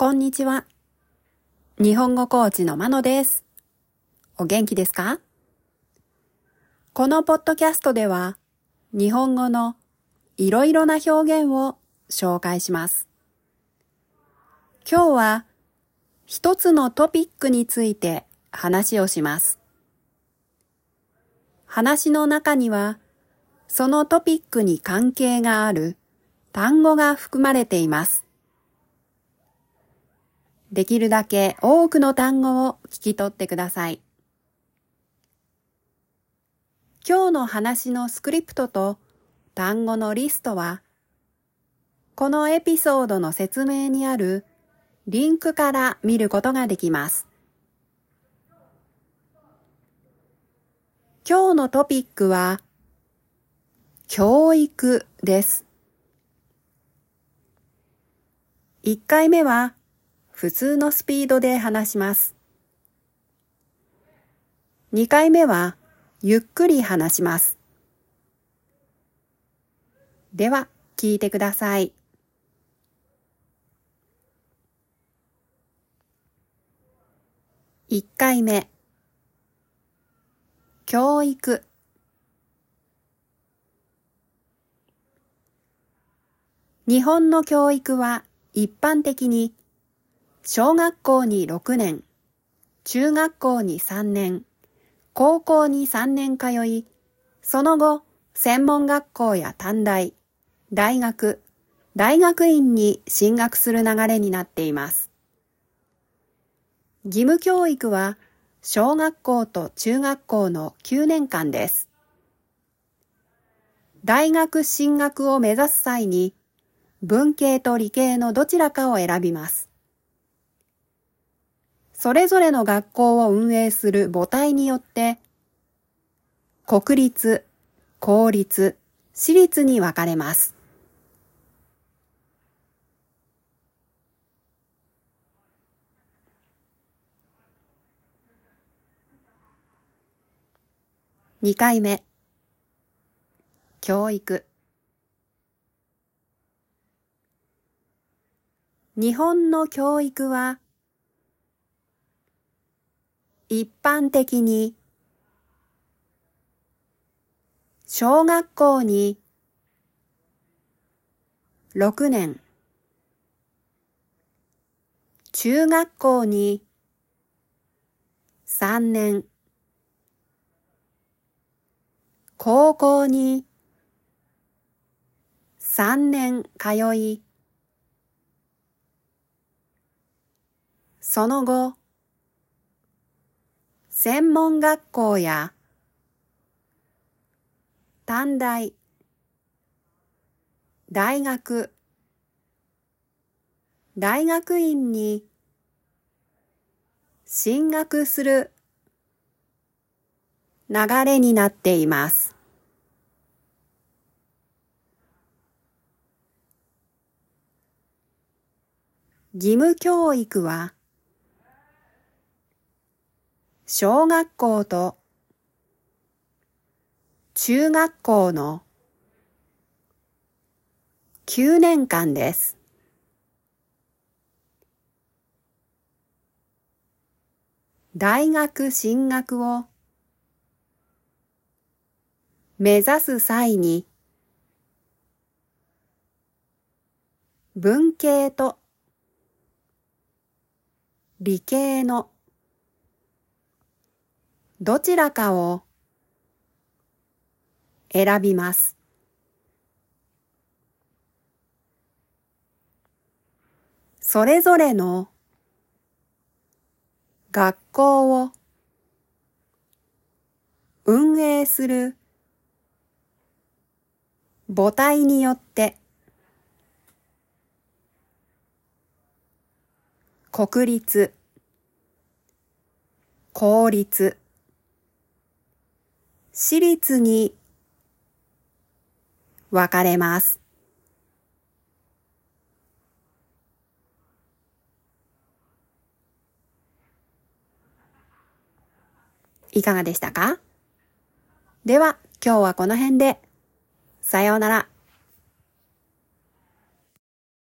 こんにちは。日本語コーチのまのです。お元気ですか？このポッドキャストでは、日本語のいろいろな表現を紹介します。今日は一つのトピックについて話をします。話の中には、そのトピックに関係がある単語が含まれています。できるだけ多くの単語を聞き取ってください。今日の話のスクリプトと単語のリストは、このエピソードの説明にあるリンクから見ることができます。今日のトピックは、教育です。1回目は、普通のスピードで話します。2回目はゆっくり話します。では聞いてください。1回目教育日本の教育は一般的に小学校に6年、中学校に3年、高校に3年通い、その後、専門学校や短大、大学、大学院に進学する流れになっています。義務教育は小学校と中学校の9年間です。大学進学を目指す際に文系と理系のどちらかを選びます。それぞれの学校を運営する母体によって、国立、公立、私立に分かれます。2回目教育日本の教育は一般的に小学校に6年中学校に3年高校に3年通いその後専門学校や短大、大学、大学院に進学する流れになっています。義務教育は小学校と中学校の9年間です。大学進学を目指す際に文系と理系のどちらかを選びます。それぞれの学校を運営する母体によって国立公立私立に分かれます。いかがでしたか？では、今日はこの辺で。さようなら。